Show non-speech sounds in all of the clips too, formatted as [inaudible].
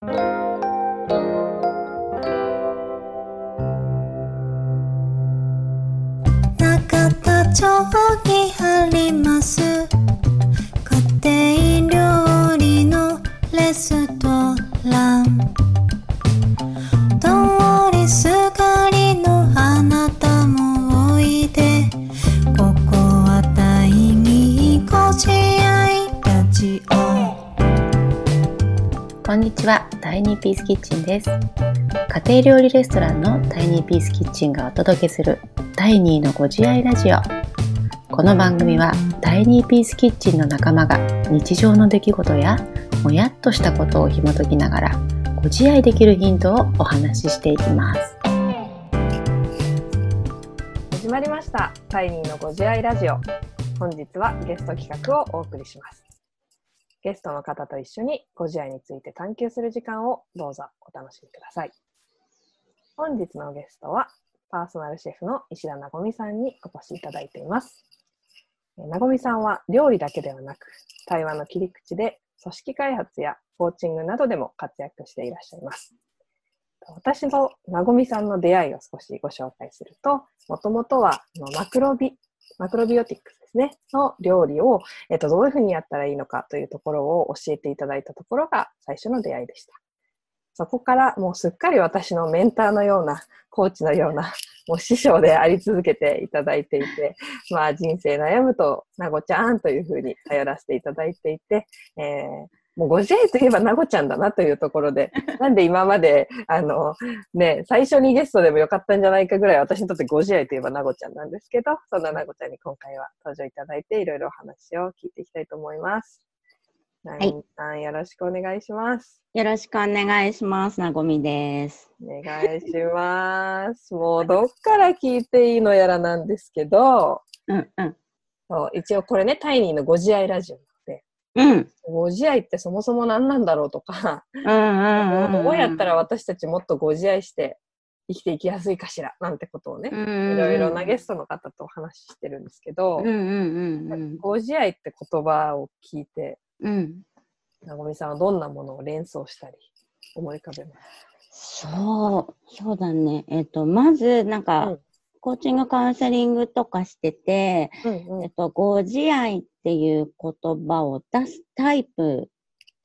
中田町にあります。家庭料理のレストラン。通りすがりのあなたもおいで。ここは第二ご自愛ラジオ。こんにちは、イニーピースキッチンです。家庭料理レストランのタイニーピースキッチンがお届けする第2のご自愛ラジオ。この番組はタイニーピースキッチンの仲間が日常の出来事やもやっとしたことを紐解きながらご自愛できるヒントをお話ししていきます。始まりました。タイニーのご自愛ラジオ。本日はゲスト企画をお送りします。ゲストの方と一緒にご自愛について探求する時間をどうぞお楽しみください。本日のゲストはパーソナルシェフの石田なごみさんにお越しいただいています。なごみさんは料理だけではなく、対話の切り口で組織開発やコーチングなどでも活躍していらっしゃいます。私となごみさんの出会いを少しご紹介すると、もともとはマクロビ、マクロビオティックスですね、の料理を、えっと、どういうふうにやったらいいのかというところを教えていただいたところが最初の出会いでした。そこからもうすっかり私のメンターのような、コーチのような、もう師匠であり続けていただいていて、まあ人生悩むと、なごちゃんというふうに頼らせていただいていて、えーもうご自愛といえばなごちゃんだなというところで、[laughs] なんで今まで、あの、ね、最初にゲストでもよかったんじゃないかぐらい私にとってご自愛といえばなごちゃんなんですけど、そんななごちゃんに今回は登場いただいていろいろお話を聞いていきたいと思います。なごみさん、よろしくお願いします。よろしくお願いします。なごみです。お願いします。もうどっから聞いていいのやらなんですけど、うんうん。そう一応これね、タイニーのご自愛ラジオうん。ご自愛ってそもそも何なんだろうとか、うんうんうん。どうやったら私たちもっとご自愛して生きていきやすいかしらなんてことをね、いいろいろなゲストの方とお話ししてるんですけど、うんうんうんうん。ご自愛って言葉を聞いて、うん。なごみさんはどんなものを連想したり思い浮かべます？そう、そうだね。えっ、と、まず、なんか、うんコーチングカウンセリングとかしてて、うんえっと、ご自愛っていう言葉を出すタイプ、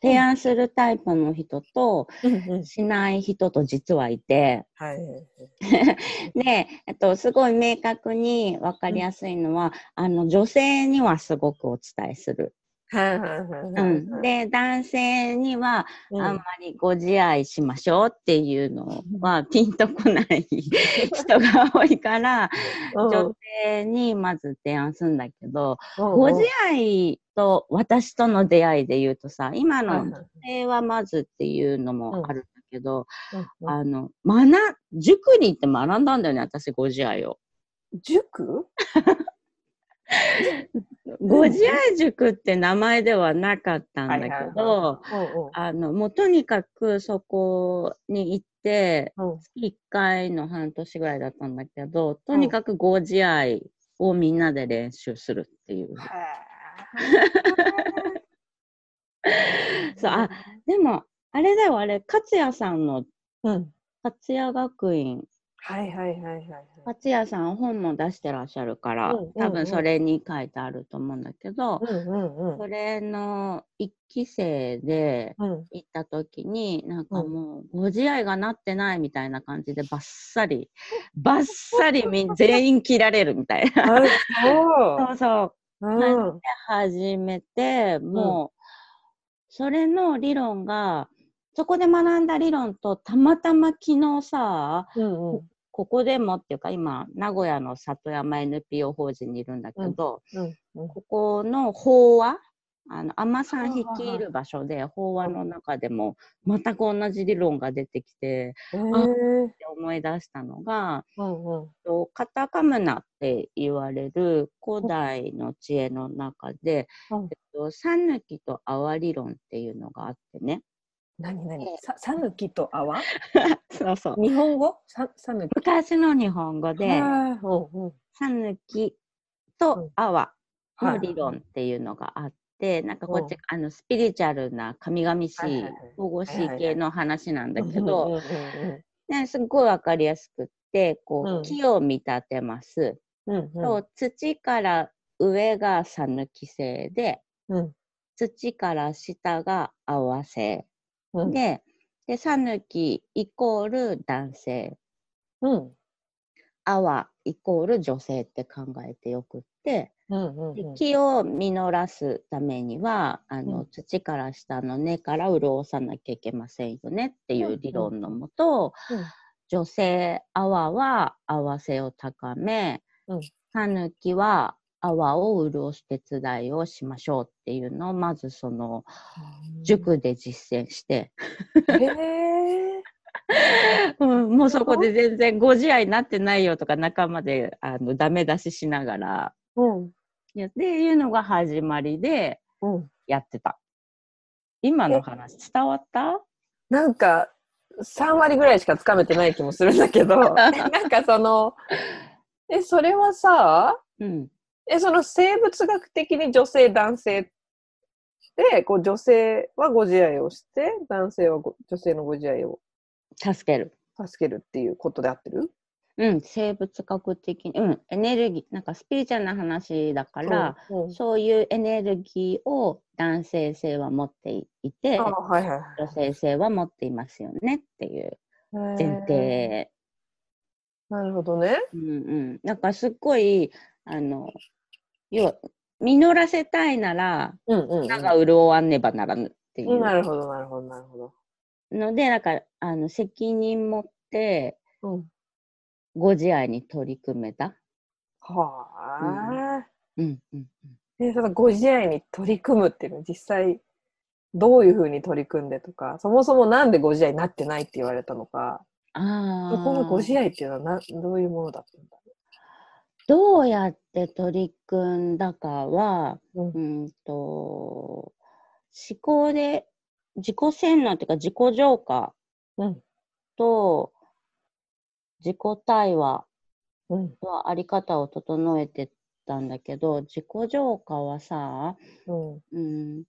提案するタイプの人と、うんしない人と実はいて、はい。[laughs] で、えっと、すごい明確に分かりやすいのは、あの、女性にはすごくお伝えする。はいはいはいはうい。ん、で、男性には、うん。あんまりご自愛しましょうっていうのはピンとこない人が多いから、[laughs] うん。女性にまず提案するんだけど、うんご自愛と私との出会いで言うとさ、今の女性はまずっていうのもあるんだけど、うんあの、学、塾に行って学んだんだよね、私、ご自愛を。塾？[laughs] ご自愛塾って名前ではなかったんだけど、あの、もうとにかくそこに行って、うん。月1回の半年ぐらいだったんだけど、とにかくご自愛をみんなで練習するっていう。[laughs] そう、あ、でも、あれだよ、あれ、勝也さんの、うん。勝也学院、はいはいはいはいはい。勝也さん本も出してらっしゃるから、多分それに書いてあると思うんだけど、それの一期生でうん。行った時に、なんかうんもう、ご自愛がなってないみたいな感じで、バッサリ、バッサリみん全員切られるみたいな。あ、そう [laughs] そう。そう。うん。始めて、もう、それの理論が、そこで学んだ理論と、たまたま昨日さ、うんうん。ここでもっていうか、今、名古屋の里山 NPO 法人にいるんだけど、うんうん。ここの法話、あの、海女さん率いる場所で、法話の中でも、全く同じ理論が出てきて、えーって思い出したのが、うんうん。とカタカムナって言われる古代の知恵の中で、うんえっと、サヌキとアワ理論っていうのがあってね。何何？さ、さぬきと泡 [laughs] そうそう。日本語？さ、さぬき？昔の日本語で、はい。うんう。んサヌキうん。とアワはい。の理論っていうのがあって、なんかこっち、あのスピリチュアルな神々しい保護しい系の話なんだけうんど、ね、すっごいわかりやすくって、こう、うん。木を見立てます。うんうん。と土から上がさぬき星で、うん。土から下が合わせ。うん。で、で、さぬきイコール男性。うん。あわイコール女性って考えてよくって、うんうんで木を実らすためにはあの、うん。土から下の根から潤さなきゃいけませんよねっていうんううん理論のもと、うん女性アワは合わせを高めうん。タヌキは泡を潤す手伝いをしましょうっていうのをまずその塾で実践して、うん [laughs] もうそこで全然ご自愛になってないよとか仲間であのダメ出ししながら。うん。やっていうのが始まりでうん。やってた。今の話伝わった？なんか3割ぐらいしかつかめてない気もするんだけど。[laughs] なんかそのえそれはさうん。えその生物学的に女性男性でこう女性はご自愛をして男性はご女性のご自愛を助ける。助けるっていうことで合ってる？うん、生物学的に、うん、エネルギー、なんかスピリチュアルな話だから、うんうんそういうエネルギーを男性性は持っていて、あはいはい女性性は持っていますよねっていうはい前提。なるほどねうんうん。なんかすっごい、あの、要は、実らせたいなら、うんうん、うん、名が潤わねばならぬっていう。なるほどなるほどなるほど。ので、なんか、あの、責任持って、うん。ご自愛に取り組めた。はあ、うん。うんでそのご自愛に取り組むっていうのは実際どういうふうに取り組んでとかそもそもなんでご自愛になってないって言われたのか。ああ。そこのご自愛っていうのはなどういうものだったんだ？どうやって取り組んだかは、ろう、うんと、思考で自己洗脳っていうか自己浄化うん。と自己対話うん。のあり方を整えてたんだけど、自己浄化はさ、うん、うん、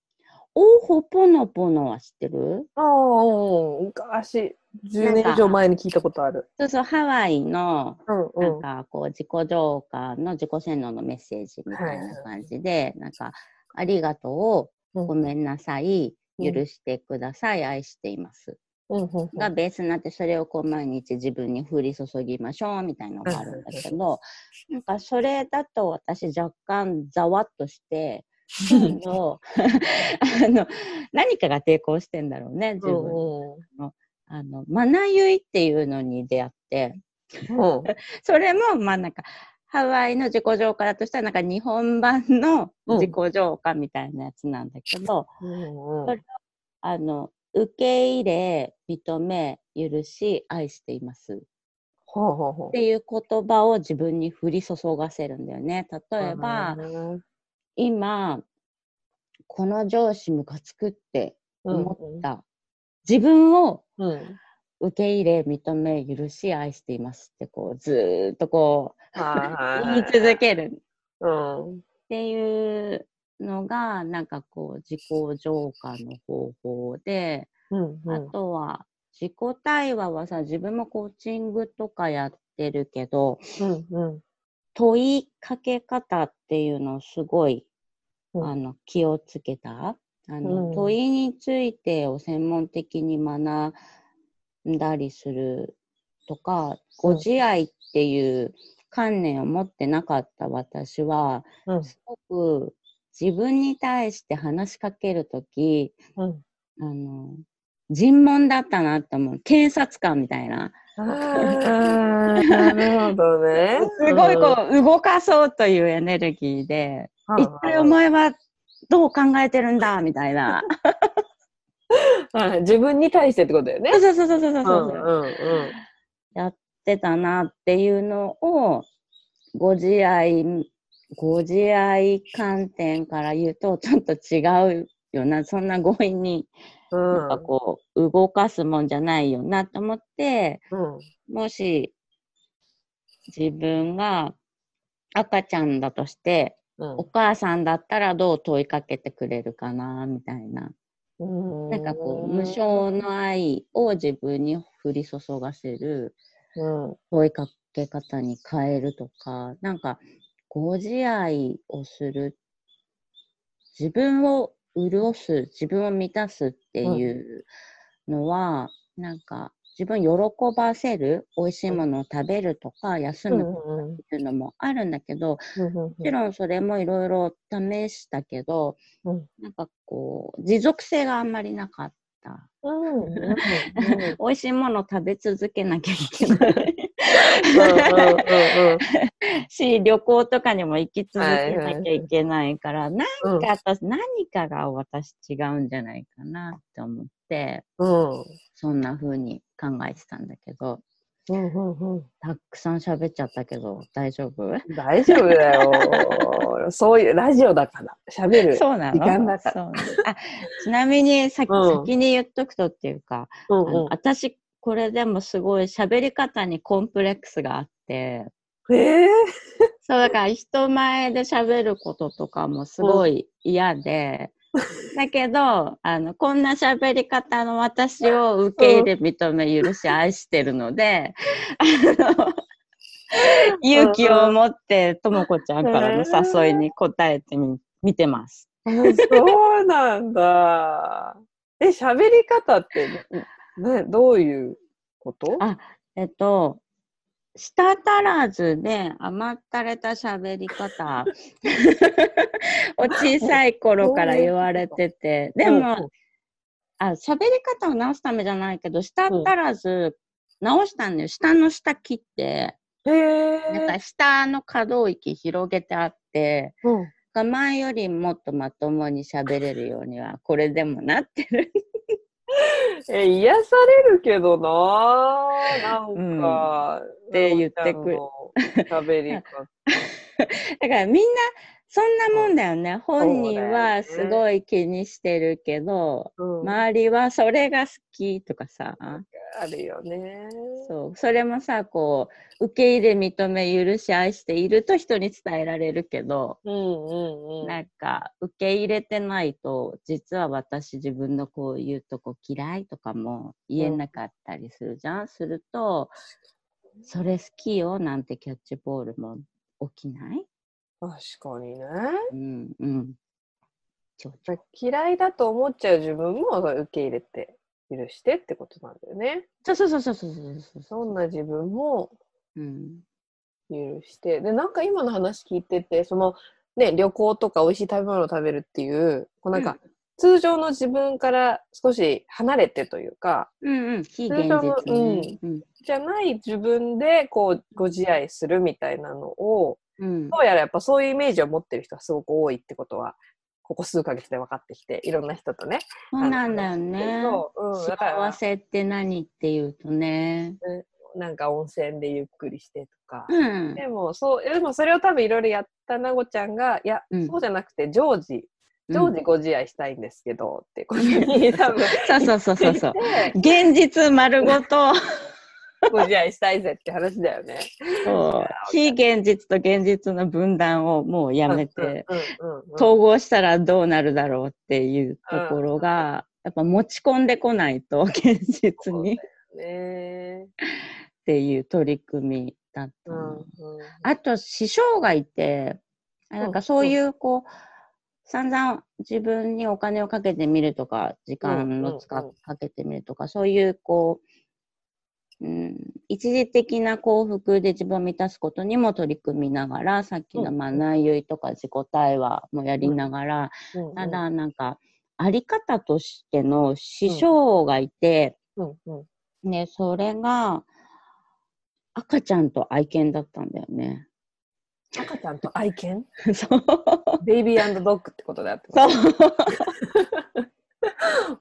オーホポノポノは知ってる？ああうん昔。10年以上前に聞いたことある。そうそう、ハワイのうんうなん。かこう自己浄化の自己洗脳のメッセージみたいな感じで、なんか、ありがとう、うんごめんなさい、うん。許してください、愛しています。うんうんがベースになって、それをこう毎日自分に降り注ぎましょうみたいなのがあるんだけど、なんかそれだと私若干ざわっとして、あの [laughs] あの何かが抵抗してんだろうね、自分。うんあの、マナユイっていうのに出会って、うん。[laughs] それも、まあなんか、ハワイの自己浄化だとしたら、なんか日本版の自己浄化みたいなやつなんだけど、うんそれあの、受け入れ、認め、許し、愛しています。っていう言葉を自分に降り注がせるんだよね。例えば、今、この上司ムカつくって思った。自分を受け入れ、認め、許し、愛していますって、こう、ずっとこう、言い続けるうんっていうのが、なんかこう、自己浄化の方法で、うんうあとは、自己対話はさ、自分もコーチングとかやってるけど、うんうん問いかけ方っていうのをすごい、うんあの、気をつけた？あの、うん問いについてを専門的に学んだりするとか、ご自愛っていう観念を持ってなかった私は、うんすごく自分に対して話しかけるとき、うんあの、尋問だったなって思う。警察官みたいな。なるほどね。すごいこう、動かそうというエネルギーで、うん一体お前はどう考えてるんだみたいな。[laughs] はい自分に対してってことだよね。そうそうそうそうそううそう、んうんうんやってたなっていうのを、ご自愛、ご自愛観点から言うと、ちょっと違うよな。そんな強引に、なんかこう、動かすもんじゃないよなと思って、うん。もし、自分が赤ちゃんだとして、うん。お母さんだったらどう問いかけてくれるかなみたいな。うん。なんかこう、無償の愛を自分に降り注がせるうん。問いかけ方に変えるとか、なんか、ご自愛をする、自分を潤す、自分を満たすっていうのは、なんか、自分を喜ばせる、美味しいものを食べるとか、休うんむうんっていうのもあるんだけど、うんもちろんそれもいろいろ試したけど、うんなんかこう、持続性があんまりなかった。うんうん [laughs] 美味しいもの食べ続けなきゃいけない。[laughs] し、旅行とかにも行き続けなきゃいけないから、なんうん何かが私違うんじゃないかなって思って、うん。そんな風に考えてたんだけど、うんうんうん。たくさん喋っちゃったけど、大丈夫？大丈夫だよ。[laughs] そういうラジオだから。喋る。そうなの？時間だから。あちなみにさ、うん。先に言っとくとっていうか、うんあの私、これでもすごい喋り方にコンプレックスがあって、うん、えー、そうだから人前で喋ることとかもすごい嫌で、[laughs] だけど、あの、こんな喋り方の私を受け入れ、認め、許し、愛してるので、あの、[laughs] 勇気を持って、ともこちゃんからの誘いに答えてみ、見てます。そうなんだ。え、喋り方って、ね、どういうこと？あえっと、舌足らずで甘ったれた喋り方。[laughs] を小さい頃から言われてて、でも、あ、喋り方を直すためじゃないけど、舌足らず直したんだよ。下の下切って、なんかえ。下の可動域広げてあって、うん、前よりもっとまともに喋れるようには、これでもなってる。[laughs] え、癒されるけどななんか、って言ってく。る喋り方。[laughs] だからみんな、そんなもんだよね。本人はすごい気にしてるけど、うん、周りはそれが好きとかさ、あるよね。そう、それもさ、こう、受け入れ、認め、許し、愛していると人に伝えられるけど、うんうんうん。なんか、受け入れてないと、実は私自分のこういうとこ嫌いとかも言えなかったりするじゃん、すると、それ好きよなんてキャッチボールも起きない？確かにね。うん、うん。嫌いだと思っちゃう自分も受け入れて、許してってことなんだよね。そうそうそうそうそうそうそう。そんな自分もうん。許して。で、なんか今の話聞いてて、その、ね、旅行とか美味しい食べ物を食べるっていう、こうなんか、通常の自分から少し離れてというか、うんうん。非現通常の実ね。うん。じゃない自分でこうご自愛するみたいなのを、うん。どうやらやっぱそういうイメージを持ってる人がすごく多いってことは、ここ数ヶ月で分かってきて、いろんな人とね。そうなんだよね。そううん、幸せって何っていうとね。なんか温泉でゆっくりしてとか。うん。でも、そう、でもそれを多分いろいろやったなごちゃんが、いや、うんそうじゃなくて常時、常時ご自愛したいんですけど、ってことに多分 [laughs] そうそうそうそう現実丸ごと、ご自愛したいぜって話だよね。そう。非現実と現実の分断をもうやめて、うんうんうんうん統合したらどうなるだろうっていうところが、やっぱ持ち込んでこないと、現実に。っね。ていう取り組みだったうの。んうん。あと、師匠がいて、あなんかそういう、こう、散々自分にお金をかけてみるとか、時間を使うんうんっかけてみるとか、そういう、こう、うん、一時的な幸福で自分を満たすことにも取り組みながら、さっきのうん。まあ内容とか自己対話もやりながら、うん。うん。ただなんか、あり方としての師匠がいて、ね、それが赤ちゃんと愛犬だったんだよね。赤ちゃんと愛犬？[laughs] そう。ベイビードッグってことだよってそう。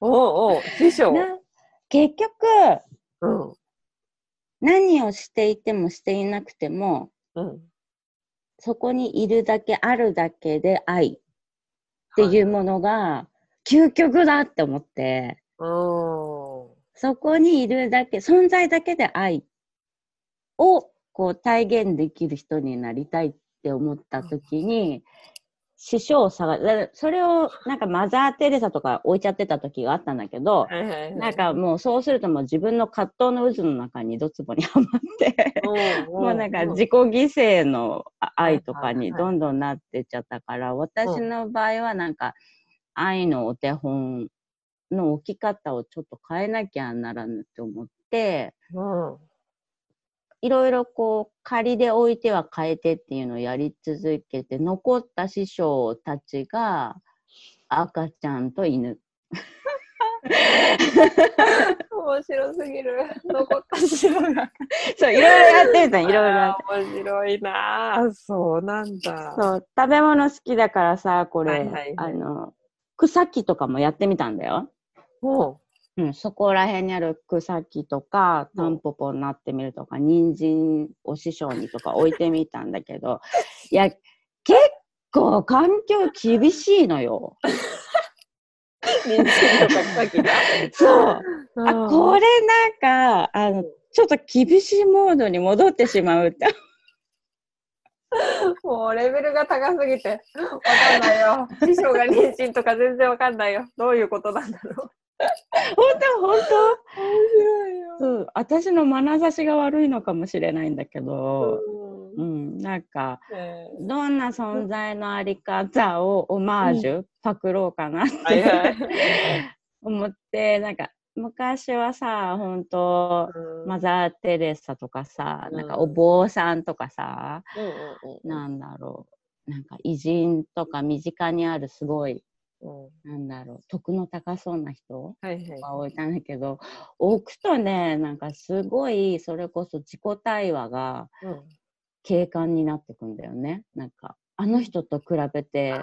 [laughs] おうおう師匠。な結局、うん何をしていてもしていなくても、うん。そこにいるだけ、あるだけで愛っていうものが、究極だって思って、うんそこにいるだけ、存在だけで愛をこう体現できる人になりたいって思った時に、師匠を探だそれをなんかマザー・テレサとか置いちゃってた時があったんだけど、はいはいはい。なんかもうそうするともう自分の葛藤の渦の中にドツボにはまって、もうなんか自己犠牲の愛とかにどんどんなってっちゃったから、私の場合はなんか愛のお手本の置き方をちょっと変えなきゃならぬって思って、うんいろいろこう仮で置いては変えてっていうのをやり続けて、残った師匠たちが赤ちゃんと犬。面白すぎる。残った白が。そう、いろいろやってみたいろいろやって。あー面白いなあ。そうなんだ。そう、食べ物好きだからさ、これ、はいはいはいあの、草木とかもやってみたんだよ。もうん、そこら辺にある草木とか、うんタンポポになってみるとか、人参を師匠にとか [laughs] 置いてみたんだけど、いや、結構環境厳しいのよ。う、人参とか草木が。[laughs] そう。うんあ、これなんか、あの、ちょっと厳しいモードに戻ってしまうって。[laughs] もうレベルが高すぎて、わかんないよ。師匠が妊娠とか全然わかんないよ。どういうことなんだろう。う。私の眼差しが悪いのかもしれないんだけど、うん。うん、なんか、えどんな存在のあり方をオマージュ、パクろうかなってい。[laughs] 思って、なんか、昔はさ、本当うん。マザー・テレサとかさ、なんかうんお坊さんとかさ、うんうんうん。なんだろう、なんか偉人とか身近にあるすごい、うんなんだろう、徳の高そうな人は置いたんだけど、置くとね、なんかすごい、それこそ自己対話がうん警官になってくんだよね。なんか、あの人と比べて、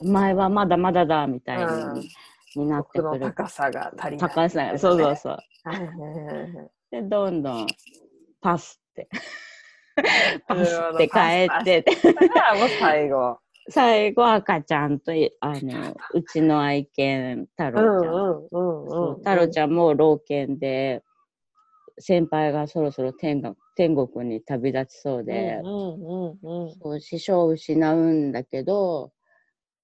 お前はまだまだだみたいうんにになってくる。高さが足りない。高さが、そうそうそう。はいはいはいはいで、どんどんパスって、パスって変えて、だからもう最後。最後赤ちゃんと、あの、[laughs] うちの愛犬、太う郎ちゃん。太郎ちゃんも老犬で、先輩がそろそろ天が天国に旅立ちそうで、う師匠を失うんだけど、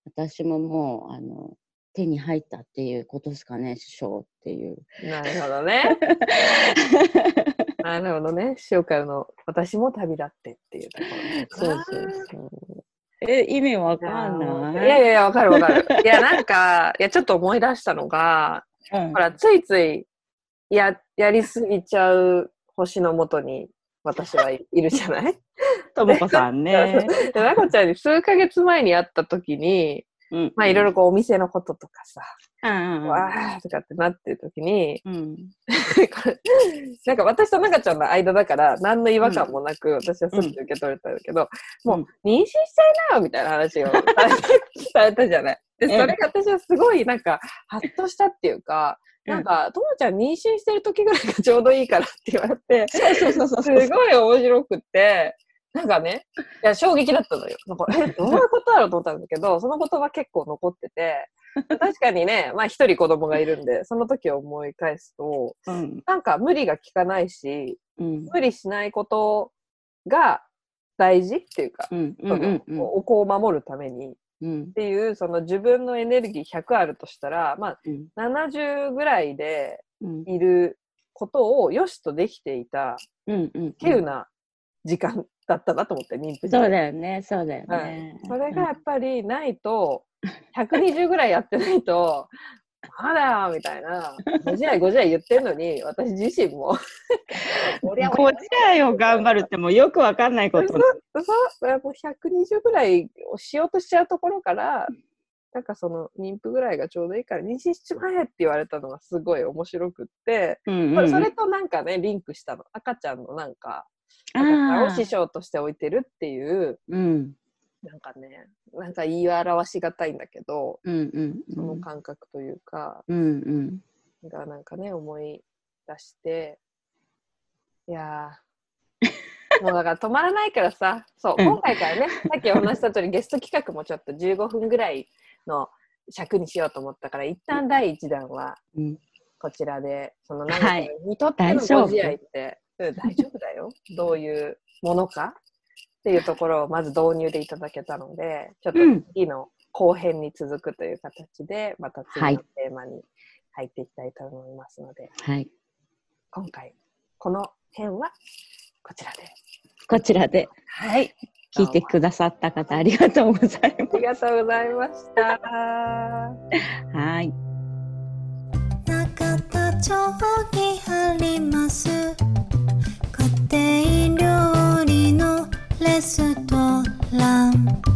私ももう、あの、手に入ったっていうことですかね、師匠っていう。なるほどね。[laughs] なるほどね。師匠からの私も旅立ってっていうところ。そうそうそう。え、意味わかんない。いやいやいや、わかるわかる。いや、なんか、いや、ちょっと思い出したのが、うん。ほら、ついついややりすぎちゃう星のもとに私はいいるじゃない？[laughs] ともこさんね。で、まこちゃんに数ヶ月前に会った時に、うん。まあいろいろこうお店のこととかさ、うんうんうんわーとかってなってる時に、うん。[laughs] なんか私と中ちゃんの間だから何の違和感もなく、私はすぐ受け取れたんだけど、もう妊娠しちゃいなよみたいな話をされた [laughs] じゃない。で、それが私はすごいなんか、ハッとしたっていうか、なんか、ともちゃん妊娠してる時ぐらいがちょうどいいからって言われて、そうそうそう。すごい面白くって、なんかね、いや、衝撃だったのよ。[laughs] なんか、え、どういうことだろうと思ったんだけど、その言葉結構残ってて、[laughs] 確かにね、まあ一人子供がいるんで、その時を思い返すと、うん。なんか無理が効かないし、うん。無理しないことが大事っていうか、うん。うん。そうん。のお子を守るためにっうん。ていう、その自分のエネルギー100あるとしたら、まあうん。70ぐらいでうん。いることを良しとできていた。稀有な時間だったなと思って、妊婦時代。そうだよね。そうだよはい。ね。それがやっぱりないと、[laughs] 120ぐらいやってないと、まだみたいな、ご自愛ご自愛言ってんのに、私自身も、俺はご自愛を頑張るってもうよくわかんないこと。そう、もう120ぐらいをしようとしちゃうところから、なんかその妊婦ぐらいがちょうどいいから妊娠しちまえって言われたのがすごい面白くって、うんそれそれとなんかね、リンクしたの。赤ちゃんのなんか、赤ちゃんを師匠として置いてるっていう、うん。なんかね、なんか言い表しがたいんだけど、うん。うん。その感覚というか、うん。うん。がなんかね、思い出して、いやー、[laughs] もうだから止まらないからさ、そう、うん今回からね、さっきお話しした通りゲスト企画もちょっと15分ぐらいの尺にしようと思ったから、一旦第1弾はうん。こちらで、そのはい何にとってのご自愛って、うん大丈夫だよ。[laughs] どういうものかっていうところをまず導入でいただけたので、ちょっとうん次の後編に続くという形で、また次はいのテーマに入っていきたいと思いますので、はい。今回、この編はこちらで。こちらではい。聞いてくださった方ありがとうございまありがとうございました。す。はい。中田町にあります家庭料理のレストラン。